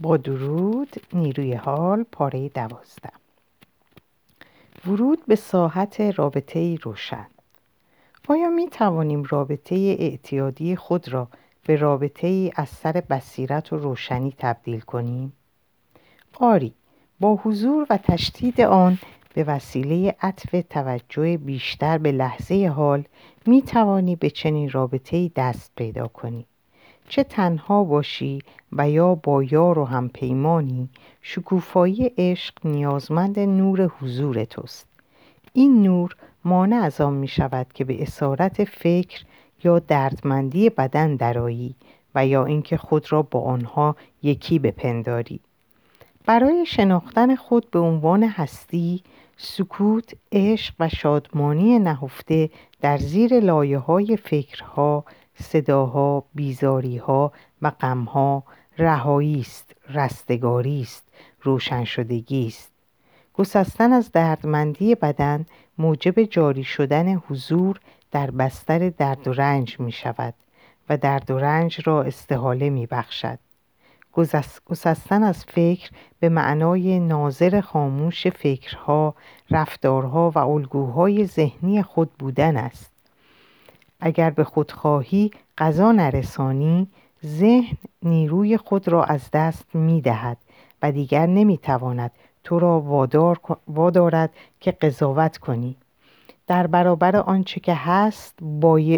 با درود نیروی حال پاره دوازده. ورود به ساحت رابطه روشن. آیا می توانیم رابطه اعتیادی خود را به رابطه از سر بصیرت و روشنی تبدیل کنیم؟ آری با حضور و تشدید آن به وسیله عطف توجه بیشتر به لحظه حال می توانی به چنین رابطه دست پیدا کنی. چه تنها باشی و یا با یار و همپیمانی شکوفایی عشق نیازمند نور حضور توست. این نور مانع از آن می شود که به اسارت فکر یا دردمندی بدن درایی و یا اینکه خود را با آنها یکی بپنداری. برای شناختن خود به عنوان هستی سکوت عشق و شادمانی نهفته در زیر لایه های فکرها صداها بیزاریها و غمها رهایی است رستگاری است روشن شدگی است گسستن از دردمندی بدن موجب جاری شدن حضور در بستر درد و رنج می شود و درد و رنج را استحاله می بخشد. گسستن از فکر به معنای ناظر خاموش فکرها، رفتارها و الگوهای ذهنی خود بودن است. اگر به خودخواهی غذا نرسانی ذهن نیروی خود را از دست می دهد و دیگر نمی تواند تو را وادار وادارد که قضاوت کنی. در برابر آنچه که هست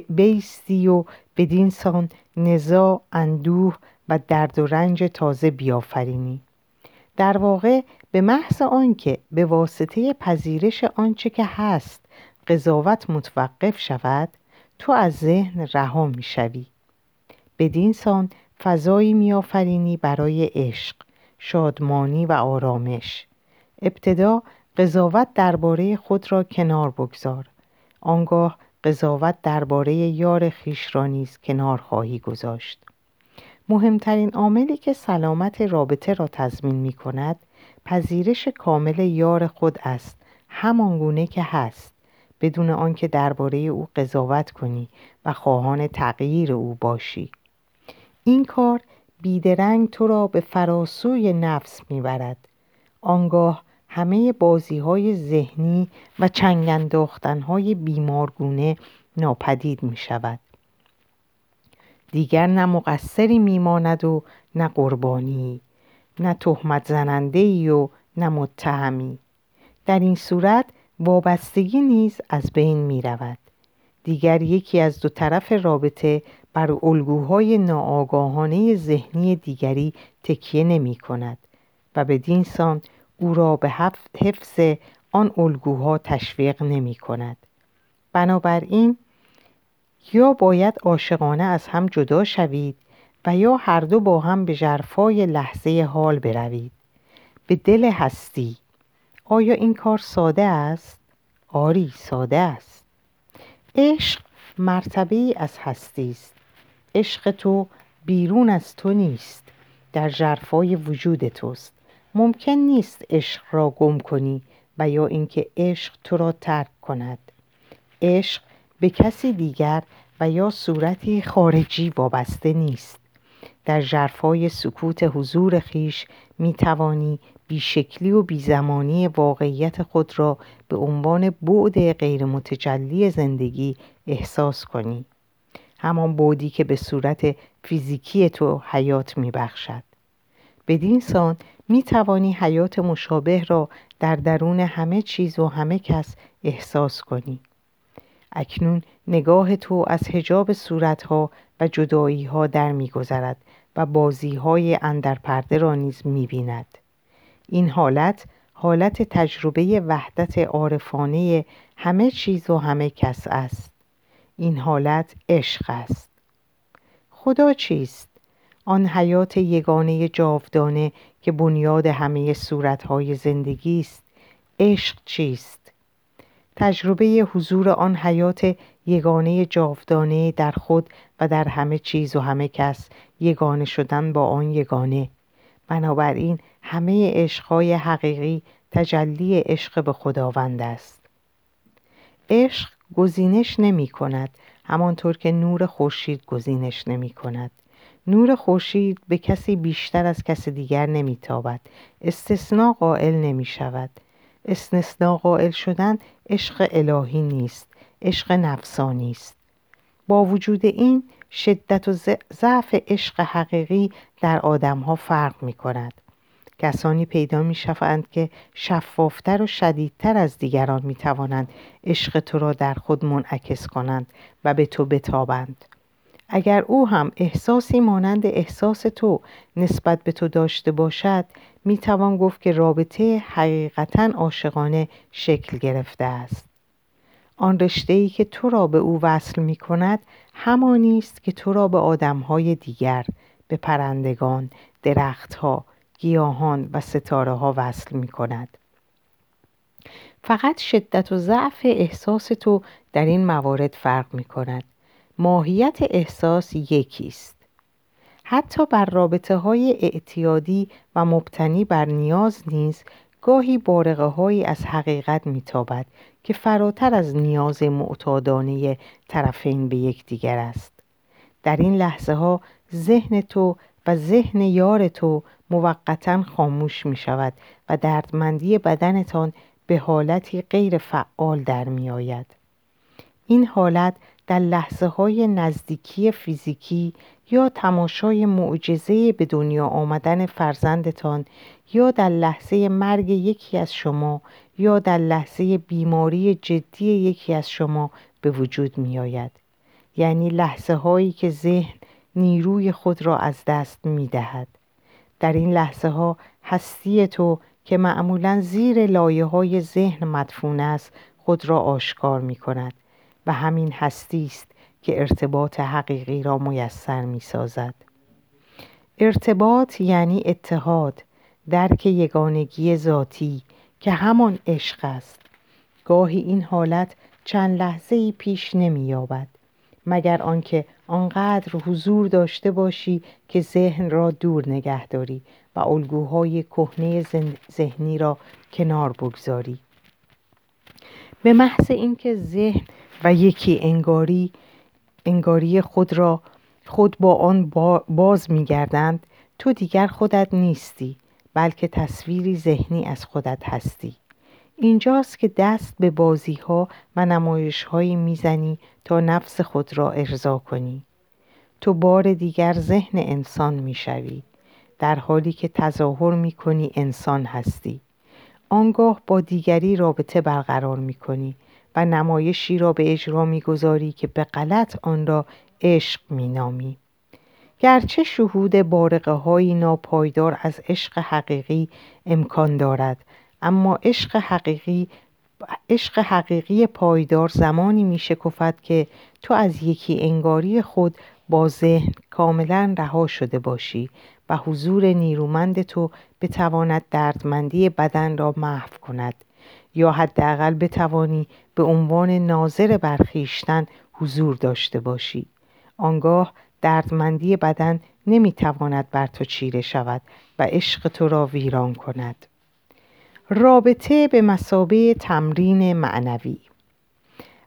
بیستی و بدین سان نزا اندوه و درد و رنج تازه بیافرینی. در واقع به محض آنکه به واسطه پذیرش آنچه که هست قضاوت متوقف شود تو از ذهن رها می‌شوی. بدین سان فضایی میآفرینی برای عشق شادمانی و آرامش. ابتدا قضاوت درباره خود را کنار بگذار. آنگاه قضاوت درباره یار خیش را نیز کنار خواهی گذاشت. مهمترین عاملی که سلامت رابطه را تضمین می کند پذیرش کامل یار خود است همانگونه که هست. بدون آنکه درباره او قضاوت کنی و خواهان تغییر او باشی. این کار بیدرنگ تو را به فراسوی نفس می‌برد. آنگاه همه بازی های ذهنی و چنگ انداختن های بیمارگونه ناپدید می شود. دیگر نه مقصری میماند و نه قربانی نه تهمت زننده ای و نه متهمی. در این صورت وابستگی نیز از بین می رود. دیگر یکی از دو طرف رابطه بر الگوهای ناآگاهانه ذهنی دیگری تکیه نمی کند و به دینسان او را به حفظ آن الگوها تشویق نمی کند. بنابراین یا باید عاشقانه از هم جدا شوید و یا هر دو با هم به جرفای لحظه حال بروید به دل هستی آیا این کار ساده است؟ آری ساده است. عشق مرتبه از هستی است. عشق تو بیرون از تو نیست. در جرفای وجود توست. ممکن نیست عشق را گم کنی و یا اینکه عشق تو را ترک کند. عشق به کسی دیگر و یا صورتی خارجی وابسته نیست. در جرفای سکوت حضور خیش می توانی بیشکلی و بیزمانی واقعیت خود را به عنوان بعد غیر متجلی زندگی احساس کنی. همان بودی که به صورت فیزیکی تو حیات می بخشد بدین سان می توانی حیات مشابه را در درون همه چیز و همه کس احساس کنی. اکنون نگاه تو از هجاب صورتها و جدایی ها در می گذرد و بازی های اندر پرده را نیز می بیند. این حالت حالت تجربه وحدت عارفانه همه چیز و همه کس است. این حالت عشق است. خدا چیست؟ آن حیات یگانه جاودانه که بنیاد همه صورتهای زندگی است عشق چیست؟ تجربه حضور آن حیات یگانه جاودانه در خود و در همه چیز و همه کس یگانه شدن با آن یگانه. بنابراین همه عشقهای حقیقی تجلی عشق به خداوند است. عشق گزینش نمی کند همانطور که نور خورشید گزینش نمی کند. نور خورشید به کسی بیشتر از کسی دیگر نمیتابد استثناء قائل نمی شود. استثناء قائل شدن عشق الهی نیست عشق نفسانی است. با وجود این شدت و ضعف عشق حقیقی در آدمها فرق می کند کسانی پیدا می شوند که شفافتر و شدیدتر از دیگران می توانند عشق تو را در خود منعکس کنند و به تو بتابند. اگر او هم احساسی مانند احساس تو نسبت به تو داشته باشد می توان گفت که رابطه حقیقتا عاشقانه شکل گرفته است. آن رشته ای که تو را به او وصل می کند همانی است که تو را به آدمهای دیگر به پرندگان درختها گیاهان و ستاره ها وصل می کند فقط شدت و ضعف احساس تو در این موارد فرق می کند ماهیت احساس یکی است. حتی بر رابطه های اعتیادی و مبتنی بر نیاز نیز گاهی بارقه هایی از حقیقت میتابد که فراتر از نیاز معتادانه طرفین به یکدیگر است در این لحظه ها ذهن تو و ذهن یار تو موقتا خاموش می شود و دردمندی بدنتان به حالتی غیر فعال در می آید. این حالت در لحظه های نزدیکی فیزیکی یا تماشای معجزه به دنیا آمدن فرزندتان یا در لحظه مرگ یکی از شما یا در لحظه بیماری جدی یکی از شما به وجود می آید. یعنی لحظه هایی که ذهن نیروی خود را از دست می دهد. در این لحظه ها هستی تو که معمولا زیر لایه های ذهن مدفون است خود را آشکار می کند و همین هستی است که ارتباط حقیقی را میسر می سازد. ارتباط یعنی اتحاد درک یگانگی ذاتی که همان عشق است. گاهی این حالت چند لحظه ای پیش نمی مگر آنکه آنقدر حضور داشته باشی که ذهن را دور نگه داری و الگوهای کهنه ذهنی را کنار بگذاری. به محض اینکه ذهن و یکی انگاری انگاری خود را خود با آن باز میگردند تو دیگر خودت نیستی. بلکه تصویری ذهنی از خودت هستی. اینجاست که دست به بازی ها و نمایش هایی می‌زنی تا نفس خود را ارضا کنی. تو بار دیگر ذهن انسان می‌شوی در حالی که تظاهر می‌کنی انسان هستی. آنگاه با دیگری رابطه برقرار می‌کنی و نمایشی را به اجرا می‌گذاری که به غلط آن را عشق مینامی. گرچه شهود بارقه های ناپایدار از عشق حقیقی امکان دارد اما عشق حقیقی عشق حقیقی پایدار زمانی می شکفت که تو از یکی انگاری خود با ذهن کاملا رها شده باشی و حضور نیرومند تو بتواند دردمندی بدن را محو کند یا حداقل بتوانی به عنوان ناظر برخیشتن حضور داشته باشی. آنگاه دردمندی بدن نمی‌تواند بر تو چیره شود و عشق تو را ویران کند. رابطه به مسابه تمرین معنوی.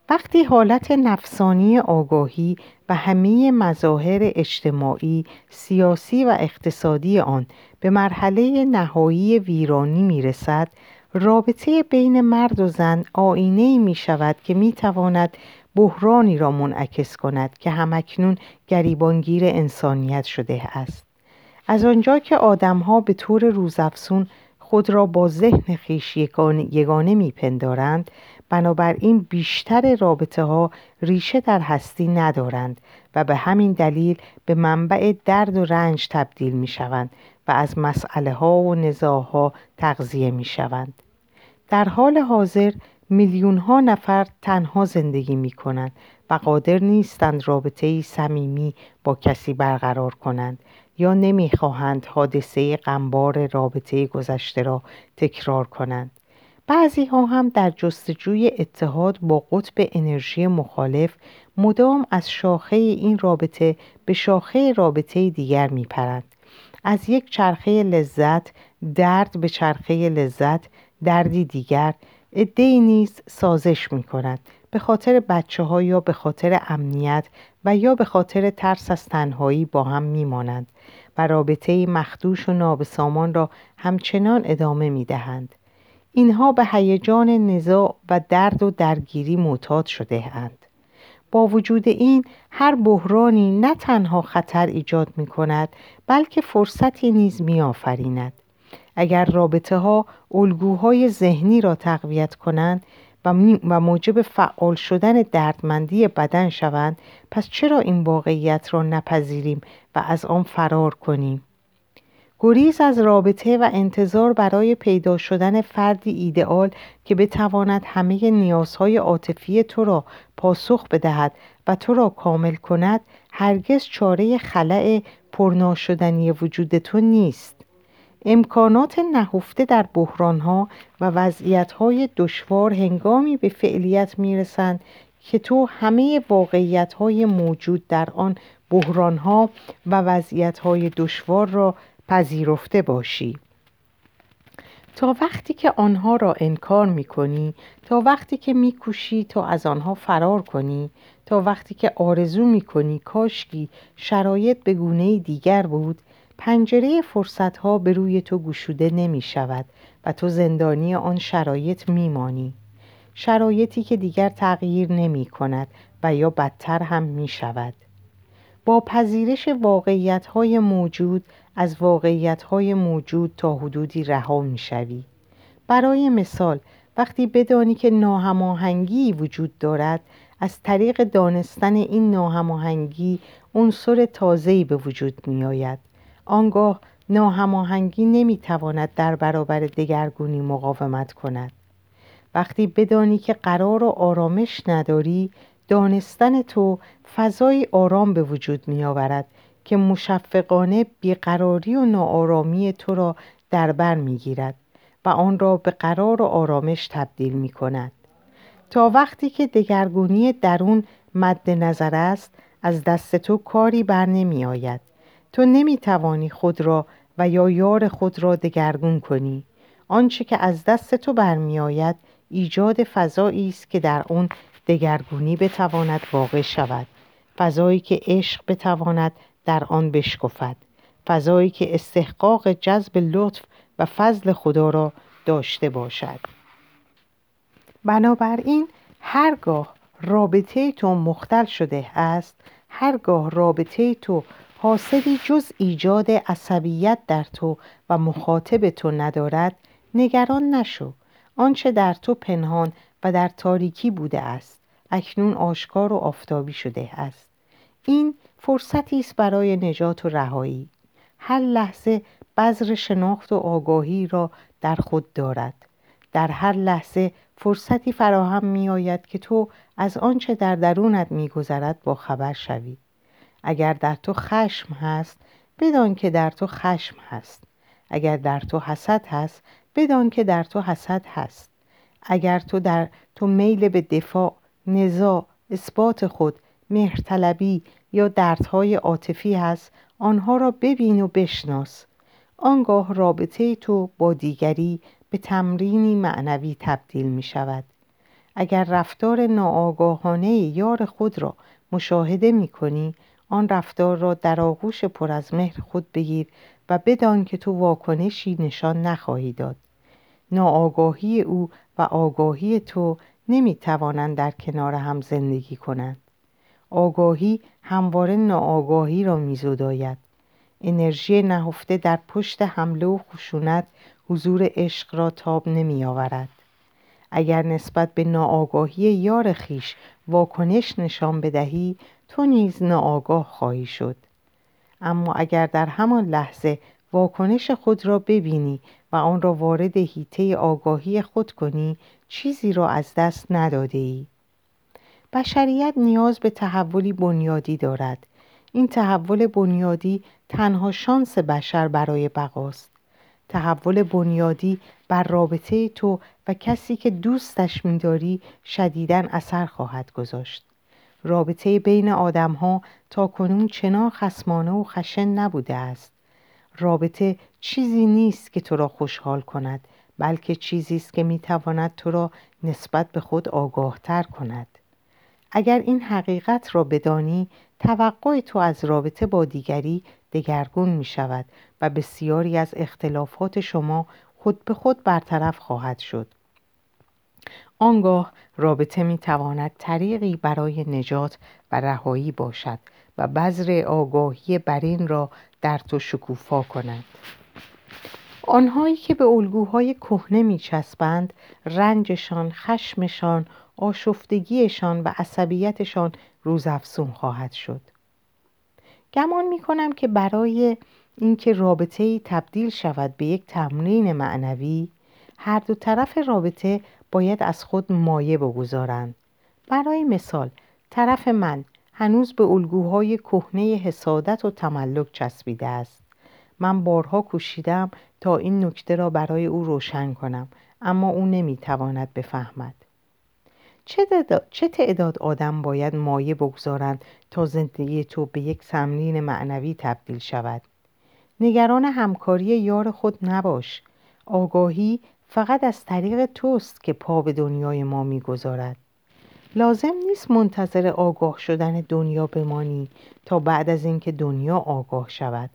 وقتی حالت نفسانی آگاهی و همه مظاهر اجتماعی، سیاسی و اقتصادی آن به مرحله نهایی ویرانی می رسد، رابطه بین مرد و زن آینه می شود که می تواند بحرانی را منعکس کند که همکنون گریبانگیر انسانیت شده است. از آنجا که آدمها به طور روزافزون خود را با ذهن خیش یگانه میپندارند بنابراین بیشتر رابطه ها ریشه در هستی ندارند و به همین دلیل به منبع درد و رنج تبدیل می شوند و از مسئله ها و نزاع ها تغذیه می شوند. در حال حاضر میلیون ها نفر تنها زندگی می کنند و قادر نیستند رابطه صمیمی با کسی برقرار کنند یا نمی‌خواهند حادثه غمبار رابطه گذشته را تکرار کنند. بعضی ها هم در جستجوی اتحاد با قطب انرژی مخالف مدام از شاخه این رابطه به شاخه رابطه دیگر میپرند. از یک چرخه لذت درد به چرخه لذت دردی دیگر ادهی نیز سازش می کند به خاطر بچه ها یا به خاطر امنیت و یا به خاطر ترس از تنهایی با هم میمانند و رابطه مخدوش و نابسامان را همچنان ادامه می دهند. اینها به هیجان نزاع و درد و درگیری معتاد شده اند. با وجود این هر بحرانی نه تنها خطر ایجاد می کند بلکه فرصتی نیز می آفریند. اگر رابطه ها الگوهای ذهنی را تقویت کنند و موجب فعال شدن دردمندی بدن شوند پس چرا این واقعیت را نپذیریم و از آن فرار کنیم؟ گریز از رابطه و انتظار برای پیدا شدن فردی ایدئال که بتواند همه نیازهای عاطفی تو را پاسخ بدهد و تو را کامل کند هرگز چاره خلع پرناشدنی وجود تو نیست. امکانات نهفته در بحرانها و وضعیتهای دشوار هنگامی به فعلیت می‌رسند که تو همه واقعیتهای موجود در آن بحرانها و وضعیتهای دشوار را پذیرفته باشی. تا وقتی که آنها را انکار می کنی تا وقتی که می کوشی تا از آنها فرار کنی تا وقتی که آرزو می کنی کاشکی شرایط به گونه دیگر بود پنجره فرصت ها به روی تو گشوده نمی شود و تو زندانی آن شرایط می مانی. شرایطی که دیگر تغییر نمی کند و یا بدتر هم می شود. با پذیرش واقعیت های موجود از واقعیت های موجود تا حدودی رها می شوی. برای مثال وقتی بدانی که ناهماهنگی وجود دارد از طریق دانستن این ناهماهنگی عنصر تازه‌ای به وجود می آید آنگاه ناهماهنگی نمی‌تواند در برابر دگرگونی مقاومت کند. وقتی بدانی که قرار و آرامش نداری دانستن تو فضای آرام به وجود می آورد که مشفقانه بیقراری و ناآرامی تو را در بر می گیرد و آن را به قرار و آرامش تبدیل می کند تا وقتی که دگرگونی درون مد نظر است از دست تو کاری بر نمی آید تو نمی توانی خود را و یا یار خود را دگرگون کنی. آنچه که از دست تو برمیآید ایجاد فضایی است که در آن دگرگونی بتواند واقع شود. فضایی که عشق بتواند در آن بشکفد. فضایی که استحقاق جذب لطف و فضل خدا را داشته باشد. بنابراین هرگاه رابطه تو مختل شده است هرگاه رابطه تو حاصلی جز ایجاد عصبیت در تو و مخاطب تو ندارد نگران نشو. آنچه در تو پنهان و در تاریکی بوده است اکنون آشکار و آفتابی شده است. این فرصتی است برای نجات و رهایی. هر لحظه بذر شناخت و آگاهی را در خود دارد. در هر لحظه فرصتی فراهم می آید که تو از آنچه در درونت می گذرد با خبر شوی. اگر در تو خشم هست بدان که در تو خشم هست. اگر در تو حسد هست بدان که در تو حسد هست. اگر تو در تو میل به دفاع نزاع اثبات خود مهرطلبی یا دردهای عاطفی هست آنها را ببین و بشناس. آنگاه رابطه تو با دیگری به تمرینی معنوی تبدیل می شود. اگر رفتار ناآگاهانه یار خود را مشاهده می کنی آن رفتار را در آغوش پر از مهر خود بگیر و بدان که تو واکنشی نشان نخواهی داد. ناآگاهی او و آگاهی تو نمی توانند در کنار هم زندگی کنند. آگاهی همواره ناآگاهی را میزداید. انرژی نهفته در پشت حمله و خشونت حضور عشق را تاب نمی آورد. اگر نسبت به ناآگاهی یار خیش واکنش نشان بدهی تو نیز ناآگاه خواهی شد. اما اگر در همان لحظه واکنش خود را ببینی و آن را وارد هیته آگاهی خود کنی چیزی را از دست نداده ای. بشریت نیاز به تحولی بنیادی دارد. این تحول بنیادی تنها شانس بشر برای بقاست. تحول بنیادی بر رابطه تو و کسی که دوستش میداری شدیداً اثر خواهد گذاشت. رابطه بین آدم ها تا کنون چنان خسمانه و خشن نبوده است. رابطه چیزی نیست که تو را خوشحال کند بلکه چیزی است که می‌تواند تو را نسبت به خود آگاه تر کند. اگر این حقیقت را بدانی توقع تو از رابطه با دیگری دگرگون می شود و بسیاری از اختلافات شما خود به خود برطرف خواهد شد. آنگاه رابطه می تواند طریقی برای نجات و رهایی باشد و بذر آگاهی برین را در تو شکوفا کند. آنهایی که به الگوهای کهنه می چسبند رنجشان، خشمشان، آشفتگیشان و عصبیتشان روزافزون خواهد شد. گمان می کنم که برای اینکه رابطه ای تبدیل شود به یک تمرین معنوی هر دو طرف رابطه باید از خود مایه بگذارند. برای مثال طرف من هنوز به الگوهای کهنه حسادت و تملک چسبیده است. من بارها کوشیدم تا این نکته را برای او روشن کنم اما او نمی‌تواند بفهمد. چه تعداد آدم باید مایه بگذارند تا زندگی تو به یک تمرین معنوی تبدیل شود؟ نگران همکاری یار خود نباش. آگاهی فقط از طریق توست که پا به دنیای ما می‌گذارد. لازم نیست منتظر آگاه شدن دنیا بمانی تا بعد از اینکه دنیا آگاه شود.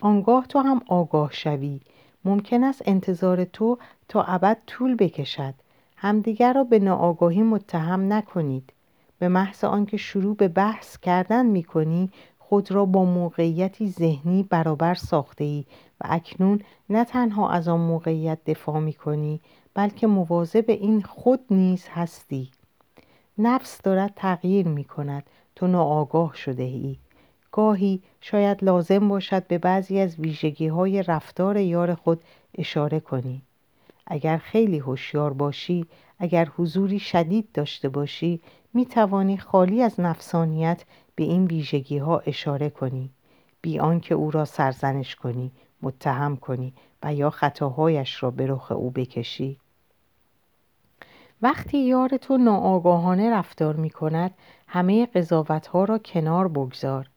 آنگاه تو هم آگاه شوی. ممکن است انتظار تو تا ابد طول بکشد. همدیگر را به ناآگاهی متهم نکنید. به محض آنکه شروع به بحث کردن می کنی خود را با موقعیتی ذهنی برابر ساخته ای و اکنون نه تنها از آن موقعیت دفاع می کنی بلکه مواظب این خود نیز هستی. نفس دارد تغییر می کند تو ناآگاه شده ای. گاهی شاید لازم باشد به بعضی از ویژگی های رفتار یار خود اشاره کنی. اگر خیلی هوشیار باشی اگر حضوری شدید داشته باشی می توانی خالی از نفسانیت به این ویژگی ها اشاره کنی. بی آنکه او را سرزنش کنی. متهم کنی و یا خطاهایش را به رخ او بکشی. وقتی یار تو ناآگاهانه رفتار می کند همه قضاوت ها را کنار بگذار.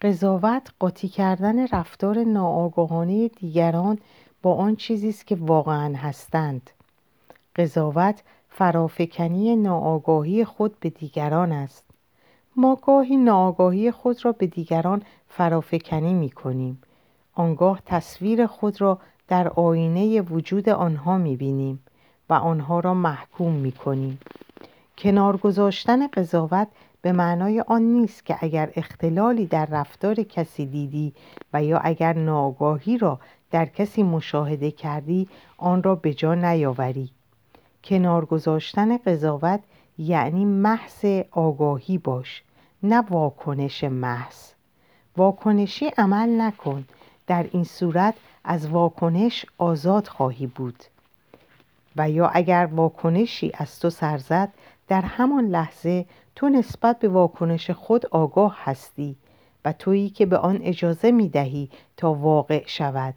قضاوت قاطی کردن رفتار ناآگاهانه دیگران با آن چیزی است که واقعا هستند. قضاوت فرافکنی ناآگاهی خود به دیگران است. ما گاهی ناآگاهی خود را به دیگران فرافکنی می کنیم. آنگاه تصویر خود را در آینه وجود آنها می بینیم و آنها را محکوم می کنیم کنار گذاشتن قضاوت به معنای آن نیست که اگر اختلالی در رفتار کسی دیدی و یا اگر ناآگاهی را در کسی مشاهده کردی آن را به جا نیاوری. کنار گذاشتن قضاوت یعنی محض آگاهی باش نه واکنش محض. واکنشی عمل نکن. در این صورت از واکنش آزاد خواهی بود. و یا اگر واکنشی از تو سرزد در همان لحظه تو نسبت به واکنش خود آگاه هستی و تویی که به آن اجازه می دهی تا واقع شود.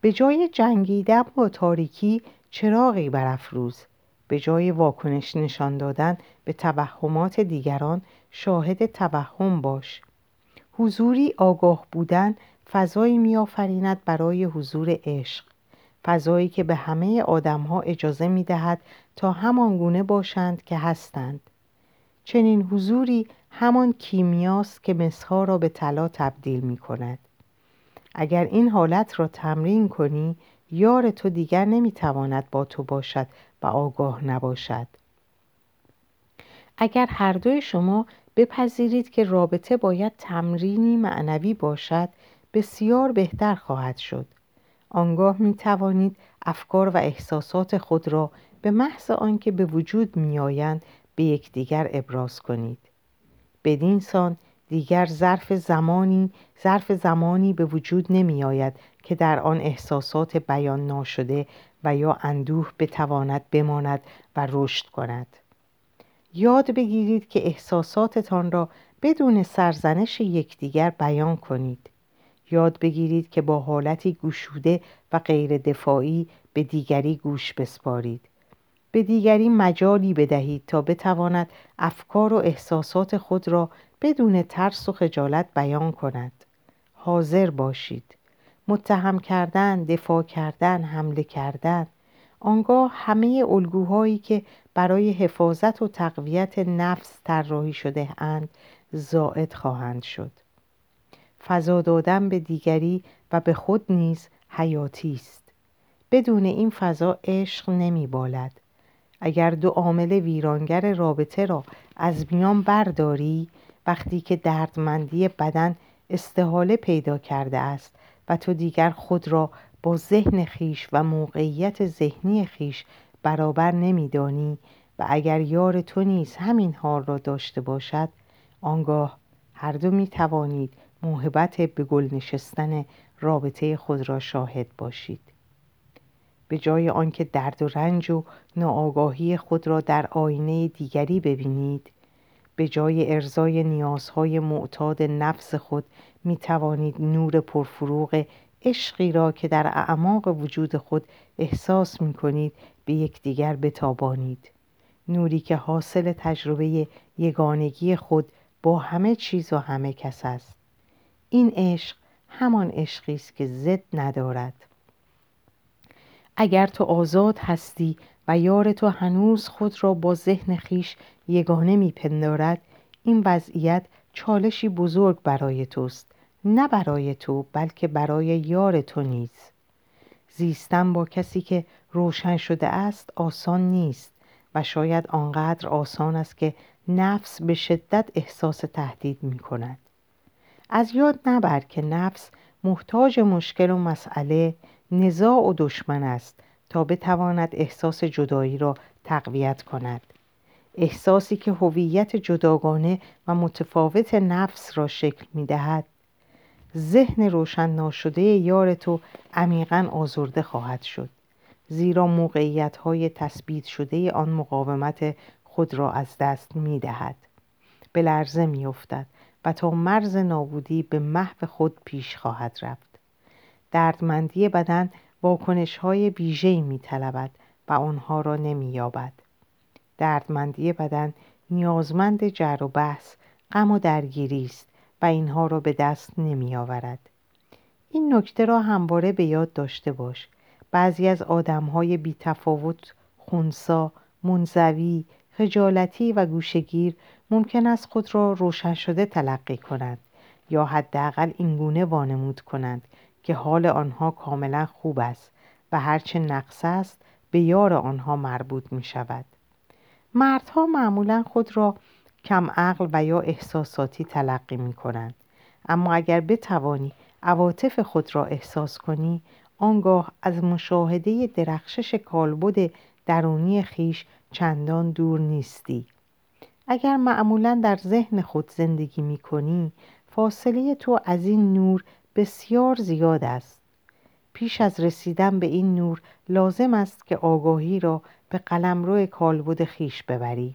به جای جنگیدن با تاریکی چراغی برافروز. به جای واکنش نشان دادن به توهمات دیگران شاهد توهم باش. حضوری آگاه بودن فضایی میآفریند برای حضور عشق فضایی که به همه آدمها اجازه می دهد تا همان گونه باشند که هستند. چنین حضوری همان کیمیاست که مسها را به طلا تبدیل می کند اگر این حالت را تمرین کنی یار تو دیگر نمی‌تواند با تو باشد و آگاه نباشد. اگر هر دوی شما بپذیرید که رابطه باید تمرینی معنوی باشد بسیار بهتر خواهد شد. آنگاه می توانید افکار و احساسات خود را به محض آنکه به وجود میآیند به یکدیگر ابراز کنید. بدین سان دیگر ظرف زمانی ظرف زمانی به وجود نمی آید که در آن احساسات بیان ناشده و یا اندوه بتواند بماند و رشد کند. یاد بگیرید که احساساتتان را بدون سرزنش یکدیگر بیان کنید. یاد بگیرید که با حالتی گشوده و غیر دفاعی به دیگری گوش بسپارید. به دیگری مجالی بدهید تا بتواند افکار و احساسات خود را بدون ترس و خجالت بیان کند. حاضر باشید. متهم کردن، دفاع کردن، حمله کردن آنگاه همه الگوهایی که برای حفاظت و تقویت نفس طراحی شده اند زائد خواهند شد. فضا دادن به دیگری و به خود نیز حیاتی است. بدون این فضا عشق نمی بالد. اگر دو عامل ویرانگر رابطه را از میان برداری وقتی که دردمندی بدن استحاله پیدا کرده است و تو دیگر خود را با ذهن خیش و موقعیت ذهنی خیش برابر نمیدانی و اگر یار تو نیز همین حال را داشته باشد آنگاه هر دو می توانید موهبت به گل نشستن رابطه خود را شاهد باشید. به جای آنکه درد و رنج و ناآگاهی خود را در آینه دیگری ببینید به جای ارزای نیازهای معتاد نفس خود می توانید نور پرفروغ عشقی را که در اعماق وجود خود احساس می کنید به یکدیگر بتابانید. نوری که حاصل تجربه یگانگی خود با همه چیز و همه کس است. این عشق همان عشقی است که ضد ندارد. اگر تو آزاد هستی و یار تو هنوز خود را با ذهن خیش یگانه میپندارد این وضعیت چالشی بزرگ برای توست نه برای تو بلکه برای یار تو نیز. زیستن با کسی که روشن شده است آسان نیست و شاید آنقدر آسان است که نفس به شدت احساس تهدید می کند از یاد نبر که نفس محتاج مشکل و مسئله نزاع و دشمن است تا بتواند احساس جدایی را تقویت کند. احساسی که هویت جداگانه و متفاوت نفس را شکل می دهد ذهن روشن ناشده یار تو عمیقا آزرده خواهد شد زیرا موقعیت های تثبیت شده آن مقاومت خود را از دست می دهد به می افتد و تا مرز نابودی به محو خود پیش خواهد رفت دردمندی بدن واکنش های ویژه‌ای می طلبد و آنها را نمی یابد. دردمندی بدن نیازمند جر و بحث غم و درگیری است و اینها را به دست نمی آورد. این نکته را همواره به یاد داشته باش بعضی از آدم های بی تفاوت خونسا، منزوی، خجالتی و گوشگیر ممکن است خود را روشن شده تلقی کنند یا حداقل اینگونه وانمود کنند که حال آنها کاملا خوب است و هرچه نقص است به یار آنها مربوط می شود مردها معمولا خود را کم عقل و یا احساساتی تلقی می کنند اما اگر بتوانی عواطف خود را احساس کنی آنگاه از مشاهده درخشش کالبد درونی خیش چندان دور نیستی. اگر معمولا در ذهن خود زندگی می کنی فاصله تو از این نور بسیار زیاد است. پیش از رسیدن به این نور لازم است که آگاهی را به قلمرو کالبد خیش ببری.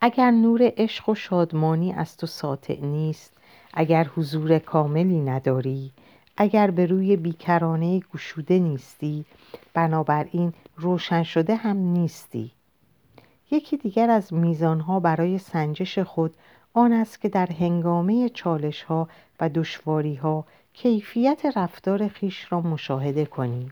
اگر نور عشق و شادمانی از تو ساطع نیست اگر حضور کاملی نداری اگر به روی بیکرانه گشوده نیستی بنابراین روشن شده هم نیستی. یکی دیگر از میزانها برای سنجش خود آن است که در هنگامه چالش ها و دشواری ها کیفیت رفتار خیش را مشاهده کنی.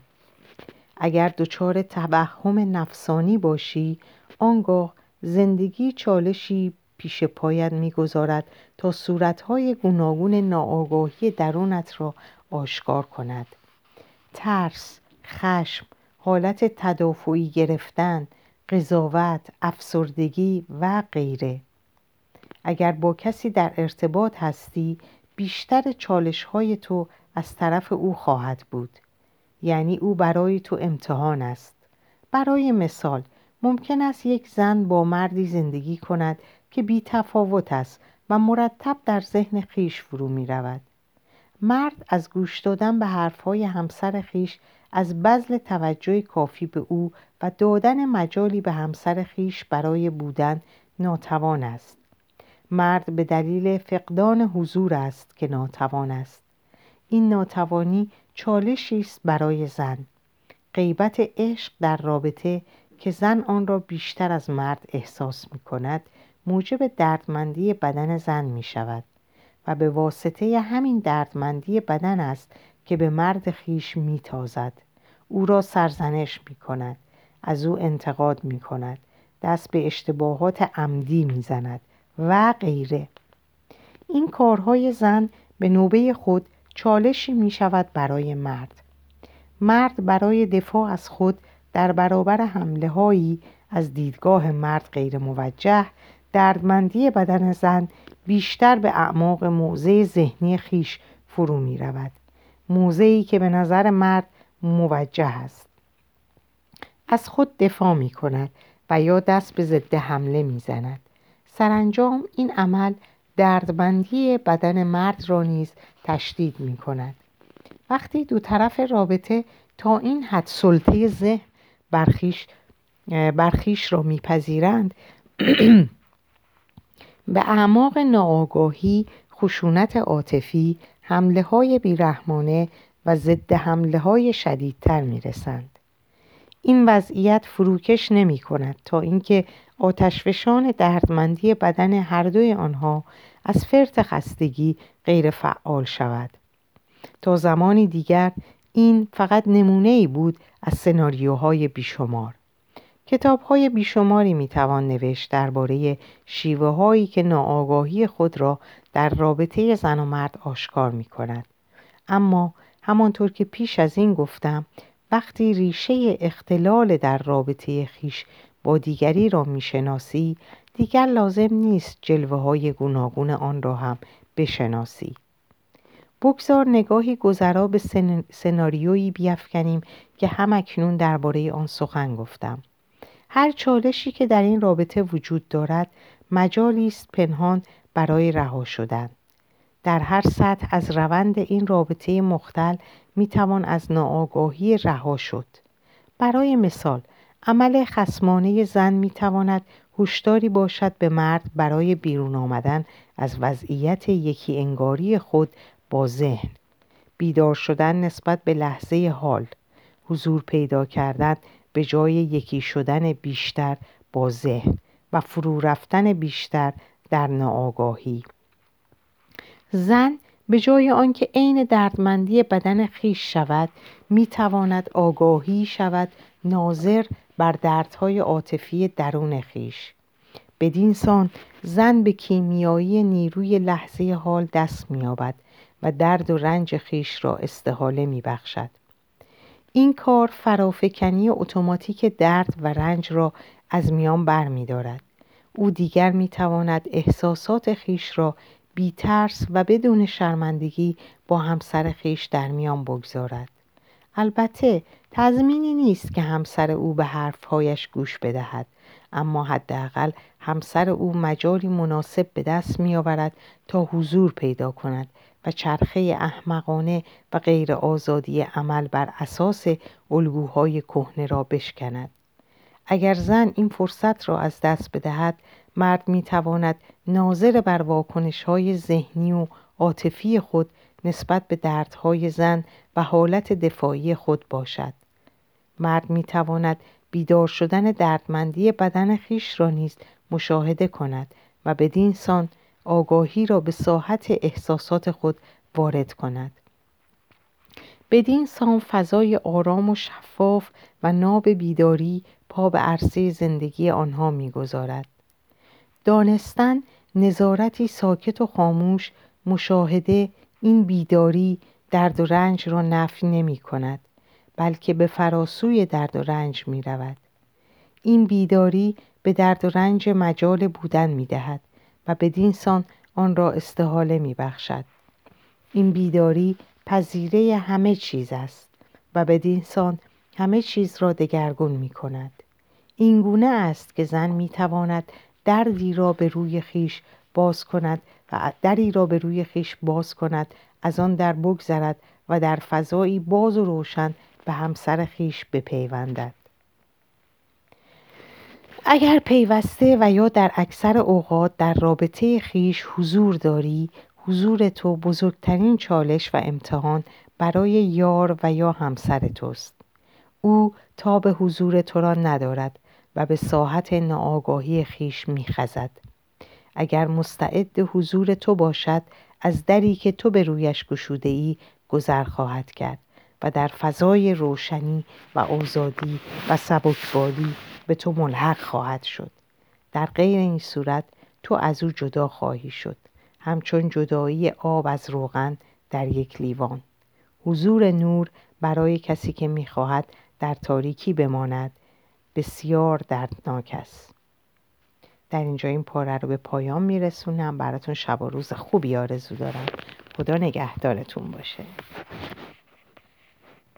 اگر دچار توهم نفسانی باشی آنگاه زندگی چالشی پیش پایت می‌گذارد تا صورتهای گوناگون ناآگاهی درونت را آشکار کند. ترس، خشم، حالت تدافعی گرفتن، قضاوت، افسردگی و غیره. اگر با کسی در ارتباط هستی بیشتر چالش های تو از طرف او خواهد بود. یعنی او برای تو امتحان است. برای مثال ممکن است یک زن با مردی زندگی کند که بی تفاوت است و مرتب در ذهن خیش فرو می رود مرد از گوش دادن به حرفهای همسر خیش از بذل توجه کافی به او و دادن مجالی به همسر خیش برای بودن ناتوان است. مرد به دلیل فقدان حضور است که ناتوان است. این ناتوانی چالشی است برای زن. غیبت عشق در رابطه که زن آن را بیشتر از مرد احساس می کند موجب دردمندی بدن زن می شود و به واسطه همین دردمندی بدن است که به مرد خیش می تازد او را سرزنش می کند از او انتقاد می کند دست به اشتباهات عمدی می زند و غیره. این کارهای زن به نوبه خود چالشی می شود برای مرد. مرد برای دفاع از خود در برابر حمله هایی از دیدگاه مرد غیر موجه دردمندی بدن زن بیشتر به اعماق موضع ذهنی خیش فرو می رود موضعی که به نظر مرد موجه است. از خود دفاع می کند و یا دست به ضد حمله می زند سرانجام این عمل دردمندی بدن مرد را نیز تشدید می کند وقتی دو طرف رابطه تا این حد سلطه ذهن برخیش, برخیش را میپذیرند به اعماق ناآگاهی خشونت عاطفی حمله های بیرحمانه و ضد حمله های شدیدتر می رسند. این وضعیت فروکش نمی کند تا اینکه آتشفشان دردمندی بدن هر دوی آنها از فرط خستگی غیر فعال شود تا زمانی دیگر این فقط نمونه ای بود از سناریوهای بیشمار کتاب های بیشماری می توان نوشت درباره شیوه هایی که ناآگاهی خود را در رابطه زن و مرد آشکار می کند. اما همانطور که پیش از این گفتم وقتی ریشه اختلال در رابطه خیش با دیگری را می‌شناسی دیگر لازم نیست جلوه های گوناگون آن را هم بشناسی بگذار نگاهی گذرا به سناریویی بیافکنیم که هم اکنون درباره آن سخن گفتم هر چالشی که در این رابطه وجود دارد مجالی است پنهان برای رها شدن. در هر سطح از روند این رابطه مختل می توان از ناآگاهی رها شد. برای مثال عمل خسمانه زن می تواند هوشداری باشد به مرد برای بیرون آمدن از وضعیت یکی انگاری خود با ذهن. بیدار شدن نسبت به لحظه حال حضور پیدا کردن به جای یکی شدن بیشتر با ذهن و فرو رفتن بیشتر در ناآگاهی زن به جای آنکه عین دردمندی بدن خیش شود می تواند آگاهی شود ناظر بر دردهای عاطفی درون خیش بدین سان زن به کیمیایی نیروی لحظه حال دست مییابد و درد و رنج خیش را استحاله می بخشد. این کار فرافکنی اتوماتیک درد و رنج را از میان بر می دارد. او دیگر می تواند احساسات خیش را بی ترس و بدون شرمندگی با همسر خیش در میان بگذارد. البته تضمینی نیست که همسر او به حرفهایش گوش بدهد اما حداقل همسر او مجالی مناسب به دست می آورد تا حضور پیدا کند چرخه احمقانه و غیر آزادی عمل بر اساس الگوهای کهنه را بشکند. اگر زن این فرصت را از دست بدهد مرد می تواند ناظر بر واکنش های ذهنی و عاطفی خود نسبت به دردهای زن و حالت دفاعی خود باشد. مرد می تواند بیدار شدن دردمندی بدن خیش را نیز مشاهده کند و بدین سان آگاهی را به ساحت احساسات خود وارد کند. بدین سان فضای آرام و شفاف و ناب بیداری پا به عرصه زندگی آنها می‌گذارد. دانستن نظارتی ساکت و خاموش مشاهده این بیداری درد و رنج را نفی نمی کند بلکه به فراسوی درد و رنج می رود. این بیداری به درد و رنج مجال بودن می دهد و بدین سان آن را استحاله می بخشد. این بیداری پذیره همه چیز است و بدین سان همه چیز را دگرگون می کند. این گونه است که زن می تواند دردی را به روی خیش باز کند و دری را به روی خیش باز کند از آن در بگذرد و در فضایی باز و روشن به همسر خیش بپیوندد اگر پیوسته و یا در اکثر اوقات در رابطه خیش حضور داری حضور تو بزرگترین چالش و امتحان برای یار و یا همسر توست. او تا به حضور تو را ندارد و به ساحت ناآگاهی خیش میخزد. اگر مستعد حضور تو باشد از دری که تو به رویش گشوده ای گذر خواهد کرد و در فضای روشنی و آزادی و سبکبالی به تو ملحق خواهد شد. در غیر این صورت تو از او جدا خواهی شد. همچون جدایی آب از روغن در یک لیوان. حضور نور برای کسی که می‌خواهد در تاریکی بماند بسیار دردناک است. در اینجا این پاره رو به پایان میرسونم. براتون شب و روز خوبی آرزو دارم. خدا نگهدارتون باشه.